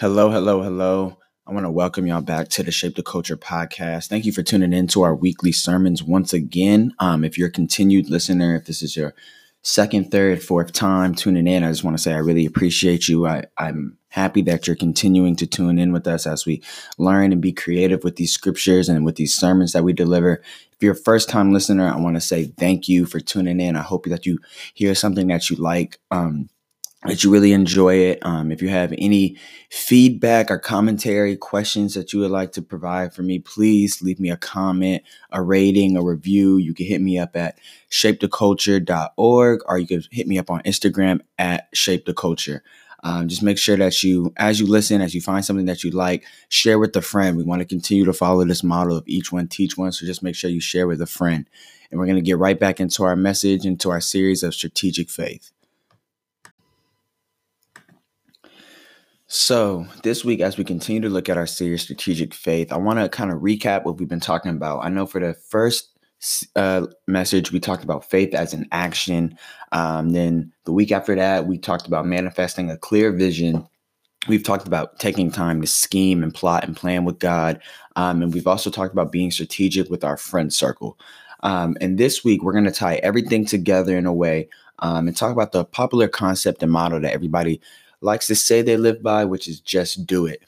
Hello, hello, hello. I want to welcome y'all back to the Shape the Culture podcast. Thank you for tuning in to our weekly sermons once again. Um, if you're a continued listener, if this is your second, third, fourth time tuning in, I just want to say I really appreciate you. I, I'm happy that you're continuing to tune in with us as we learn and be creative with these scriptures and with these sermons that we deliver. If you're a first time listener, I want to say thank you for tuning in. I hope that you hear something that you like. Um, that you really enjoy it. Um, if you have any feedback or commentary, questions that you would like to provide for me, please leave me a comment, a rating, a review. You can hit me up at shapetheculture.org or you can hit me up on Instagram at shapetheculture. Um, just make sure that you, as you listen, as you find something that you like, share with a friend. We want to continue to follow this model of each one teach one. So just make sure you share with a friend. And we're going to get right back into our message, into our series of strategic faith. So, this week, as we continue to look at our series, Strategic Faith, I want to kind of recap what we've been talking about. I know for the first uh, message, we talked about faith as an action. Um, then the week after that, we talked about manifesting a clear vision. We've talked about taking time to scheme and plot and plan with God. Um, and we've also talked about being strategic with our friend circle. Um, and this week, we're going to tie everything together in a way um, and talk about the popular concept and model that everybody likes to say they live by, which is just do it.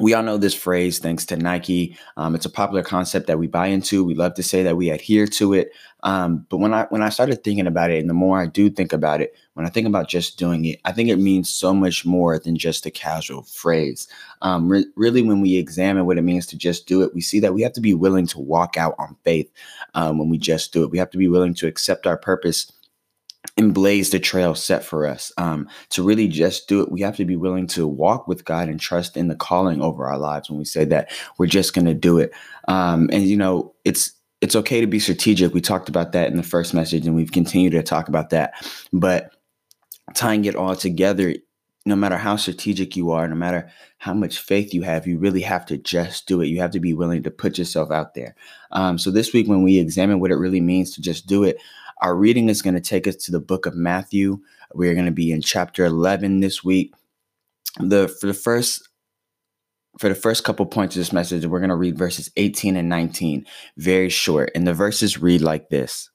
We all know this phrase thanks to Nike. Um, it's a popular concept that we buy into. We love to say that we adhere to it. Um, but when I when I started thinking about it, and the more I do think about it, when I think about just doing it, I think it means so much more than just a casual phrase. Um, re- really, when we examine what it means to just do it, we see that we have to be willing to walk out on faith um, when we just do it. We have to be willing to accept our purpose and blaze the trail set for us. Um, to really just do it, we have to be willing to walk with God and trust in the calling over our lives. When we say that we're just going to do it, um, and you know, it's it's okay to be strategic. We talked about that in the first message, and we've continued to talk about that. But tying it all together, no matter how strategic you are, no matter how much faith you have, you really have to just do it. You have to be willing to put yourself out there. Um, so this week, when we examine what it really means to just do it, our reading is going to take us to the book of Matthew. We're going to be in chapter 11 this week. The for the first for the first couple points of this message, we're going to read verses 18 and 19, very short. And the verses read like this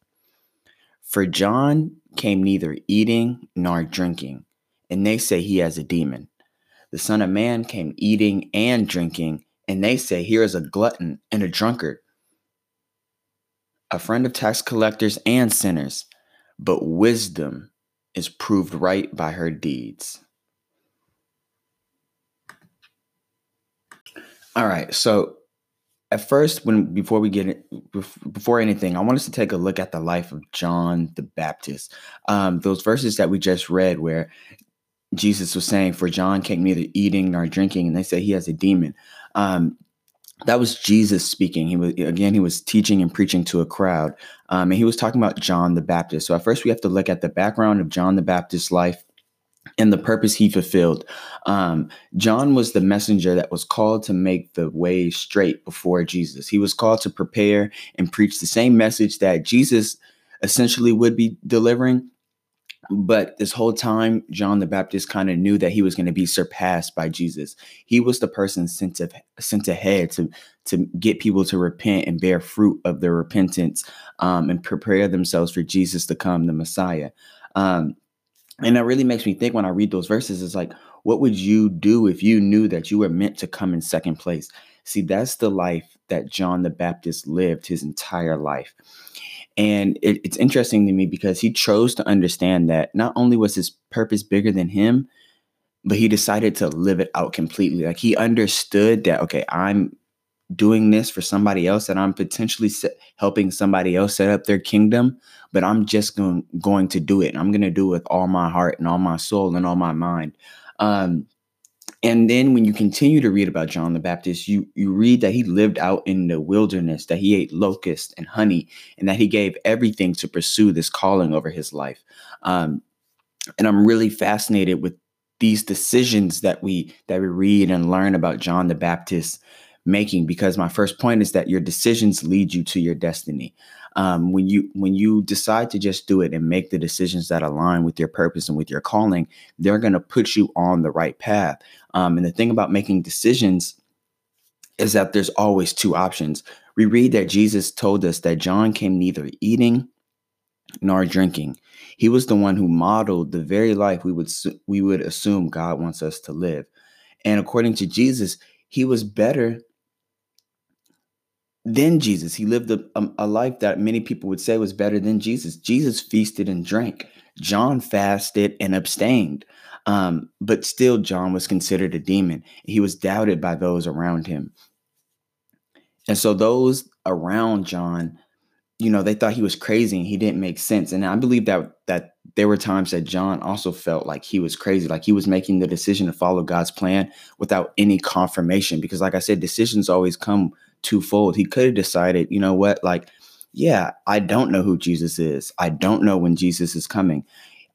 For John came neither eating nor drinking, and they say he has a demon. The Son of Man came eating and drinking, and they say, Here is a glutton and a drunkard a friend of tax collectors and sinners, but wisdom is proved right by her deeds. All right, so at first, when before we get it, before anything, I want us to take a look at the life of John the Baptist. Um, those verses that we just read, where Jesus was saying, "For John came neither eating nor drinking," and they say he has a demon. Um, that was Jesus speaking. He was again, he was teaching and preaching to a crowd, um, and he was talking about John the Baptist. So at first, we have to look at the background of John the Baptist's life and the purpose he fulfilled. Um, John was the messenger that was called to make the way straight before Jesus. He was called to prepare and preach the same message that Jesus essentially would be delivering, but this whole time, John the Baptist kind of knew that he was going to be surpassed by Jesus. He was the person sent to, sent ahead to to get people to repent and bear fruit of their repentance um, and prepare themselves for Jesus to come, the Messiah. Um, and that really makes me think when I read those verses, it's like, what would you do if you knew that you were meant to come in second place? See, that's the life that John the Baptist lived his entire life. And it, it's interesting to me because he chose to understand that not only was his purpose bigger than him, but he decided to live it out completely. Like he understood that, okay, I'm doing this for somebody else and I'm potentially helping somebody else set up their kingdom, but I'm just going, going to do it. I'm going to do it with all my heart and all my soul and all my mind. Um, and then when you continue to read about John the Baptist, you you read that he lived out in the wilderness, that he ate locusts and honey, and that he gave everything to pursue this calling over his life. Um, and I'm really fascinated with these decisions that we that we read and learn about John the Baptist making because my first point is that your decisions lead you to your destiny. Um, when you when you decide to just do it and make the decisions that align with your purpose and with your calling, they're going to put you on the right path. Um, and the thing about making decisions is that there's always two options. We read that Jesus told us that John came neither eating nor drinking. He was the one who modeled the very life we would we would assume God wants us to live. And according to Jesus, he was better than Jesus. He lived a, a, life that many people would say was better than Jesus. Jesus feasted and drank. John fasted and abstained. Um, but still, John was considered a demon. He was doubted by those around him. And so, those around John you know, they thought he was crazy and he didn't make sense. And I believe that that there were times that John also felt like he was crazy, like he was making the decision to follow God's plan without any confirmation. Because, like I said, decisions always come twofold. He could have decided, you know what, like, yeah, I don't know who Jesus is. I don't know when Jesus is coming.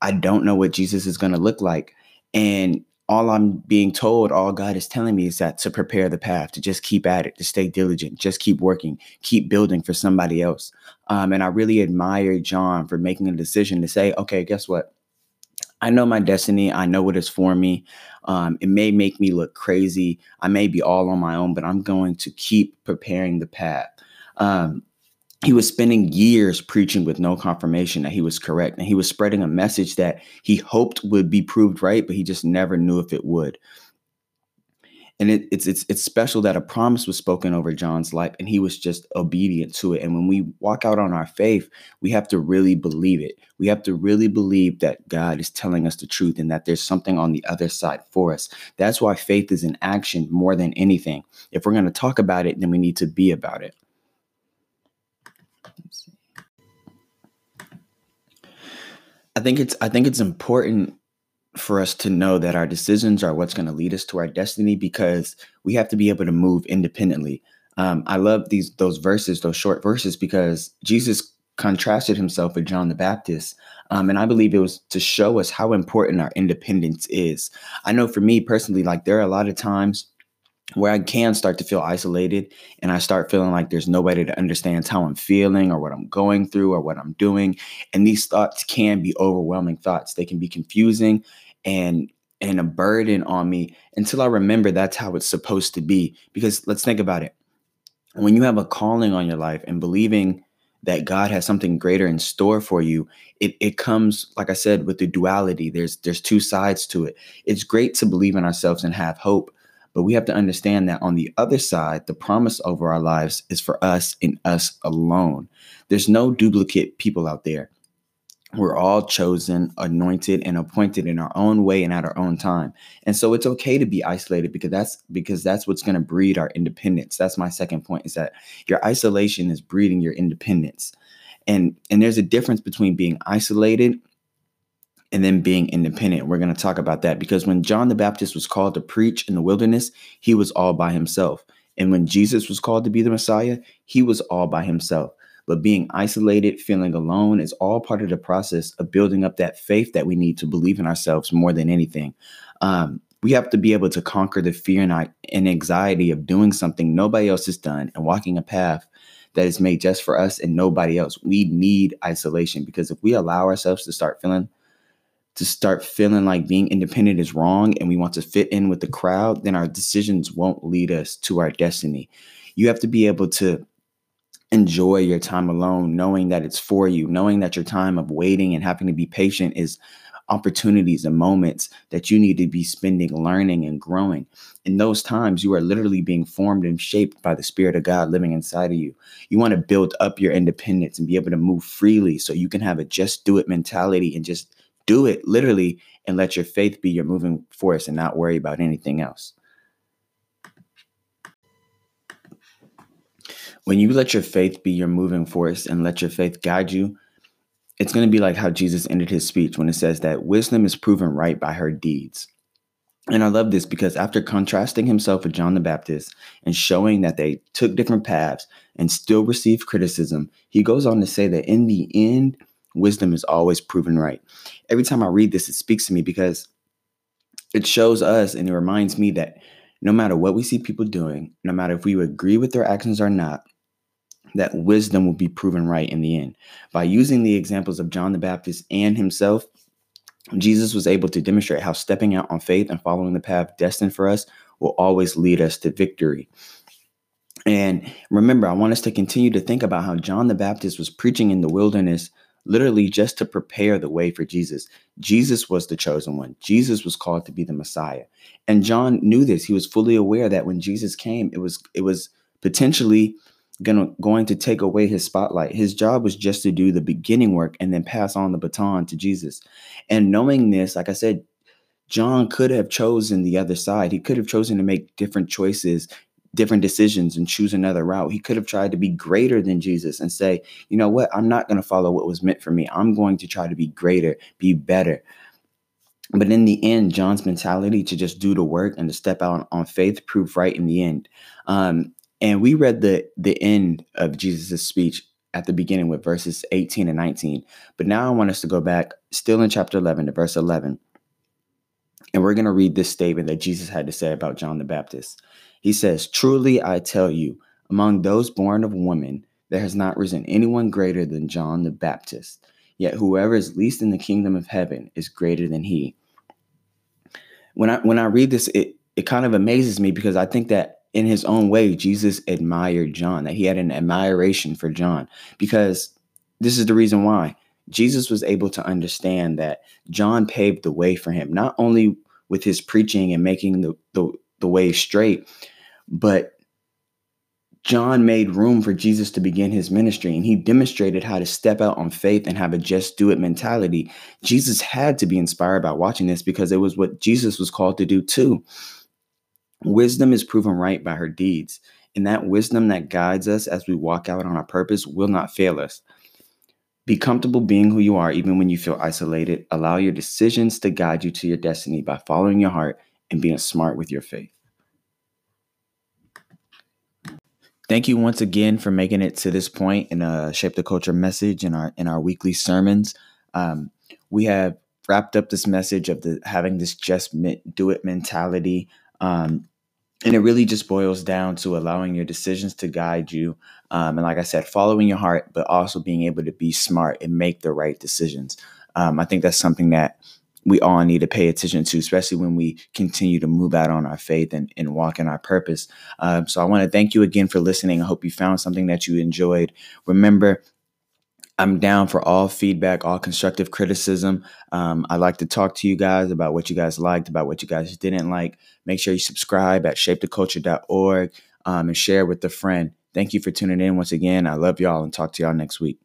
I don't know what Jesus is going to look like. And all I'm being told, all God is telling me is that to prepare the path, to just keep at it, to stay diligent, just keep working, keep building for somebody else. Um, and I really admire John for making a decision to say, okay, guess what? I know my destiny. I know what is for me. Um, it may make me look crazy. I may be all on my own, but I'm going to keep preparing the path. Um, he was spending years preaching with no confirmation that he was correct. And he was spreading a message that he hoped would be proved right, but he just never knew if it would. And it, it's it's it's special that a promise was spoken over John's life, and he was just obedient to it. And when we walk out on our faith, we have to really believe it. We have to really believe that God is telling us the truth and that there's something on the other side for us. That's why faith is in action more than anything. If we're going to talk about it, then we need to be about it. I think it's I think it's important for us to know that our decisions are what's going to lead us to our destiny because we have to be able to move independently. Um, I love these those verses, those short verses, because Jesus contrasted himself with John the Baptist, um, and I believe it was to show us how important our independence is. I know for me personally, like there are a lot of times where I can start to feel isolated and I start feeling like there's nobody that understands how I'm feeling or what I'm going through or what I'm doing. And these thoughts can be overwhelming thoughts. They can be confusing and and a burden on me until I remember that's how it's supposed to be. Because let's think about it. When you have a calling on your life and believing that God has something greater in store for you, it, it comes, like I said, with the duality. There's there's two sides to it. It's great to believe in ourselves and have hope, but we have to understand that on the other side, the promise over our lives is for us and us alone. There's no duplicate people out there. We're all chosen, anointed, and appointed in our own way and at our own time. And so it's okay to be isolated because that's because that's what's going to breed our independence. That's my second point is that your isolation is breeding your independence. And and there's a difference between being isolated and then being independent. We're going to talk about that because when John the Baptist was called to preach in the wilderness, he was all by himself. And when Jesus was called to be the Messiah, he was all by himself. But being isolated, feeling alone is all part of the process of building up that faith that we need to believe in ourselves more than anything. Um, we have to be able to conquer the fear and anxiety of doing something nobody else has done and walking a path that is made just for us and nobody else. We need isolation because if we allow ourselves to start feeling to start feeling like being independent is wrong and we want to fit in with the crowd, then our decisions won't lead us to our destiny. You have to be able to enjoy your time alone, knowing that it's for you, knowing that your time of waiting and having to be patient is opportunities and moments that you need to be spending learning and growing. In those times, you are literally being formed and shaped by the Spirit of God living inside of you. You want to build up your independence and be able to move freely so you can have a just do it mentality and just do it literally and let your faith be your moving force and not worry about anything else. When you let your faith be your moving force and let your faith guide you, it's going to be like how Jesus ended his speech when it says that wisdom is proven right by her deeds. And I love this because after contrasting himself with John the Baptist and showing that they took different paths and still received criticism, he goes on to say that in the end, wisdom is always proven right. Every time I read this, it speaks to me because it shows us and it reminds me that no matter what we see people doing, no matter if we agree with their actions or not, that wisdom will be proven right in the end. By using the examples of John the Baptist and himself, Jesus was able to demonstrate how stepping out on faith and following the path destined for us will always lead us to victory. And remember, I want us to continue to think about how John the Baptist was preaching in the wilderness literally just to prepare the way for Jesus. Jesus was the chosen one. Jesus was called to be the Messiah. And John knew this. He was fully aware that when Jesus came, it was it was potentially gonna going to take away his spotlight. His job was just to do the beginning work and then pass on the baton to Jesus. And knowing this, like I said, John could have chosen the other side. He could have chosen to make different choices, different decisions, and choose another route. He could have tried to be greater than Jesus and say, you know what, I'm not going to follow what was meant for me. I'm going to try to be greater, be better. But in the end, John's mentality to just do the work and to step out on faith proved right in the end. Um, and we read the the end of Jesus' speech at the beginning with verses 18 and 19. But now I want us to go back, still in chapter 11, to verse 11. And we're going to read this statement that Jesus had to say about John the Baptist. He says, Truly I tell you, among those born of women, there has not risen anyone greater than John the Baptist. Yet whoever is least in the kingdom of heaven is greater than he. When I when I read this, it it kind of amazes me because I think that in his own way, Jesus admired John, that he had an admiration for John, because this is the reason why. Jesus was able to understand that John paved the way for him, not only with his preaching and making the, the, the way straight, but John made room for Jesus to begin his ministry and he demonstrated how to step out on faith and have a just do it mentality. Jesus had to be inspired by watching this because it was what Jesus was called to do too. Wisdom is proven right by her deeds, and that wisdom that guides us as we walk out on our purpose will not fail us. Be comfortable being who you are, even when you feel isolated. Allow your decisions to guide you to your destiny by following your heart and being smart with your faith. Thank you once again for making it to this point in a shape the culture message in our in our weekly sermons. Um, we have wrapped up this message of the having this just do it mentality. Um, and it really just boils down to allowing your decisions to guide you um, and like i said following your heart but also being able to be smart and make the right decisions um, i think that's something that we all need to pay attention to especially when we continue to move out on our faith and, and walk in our purpose um, so i want to thank you again for listening i hope you found something that you enjoyed remember I'm down for all feedback, all constructive criticism. Um, I like to talk to you guys about what you guys liked, about what you guys didn't like. Make sure you subscribe at shapetheculture.org um, and share with a friend. Thank you for tuning in once again. I love y'all and talk to y'all next week.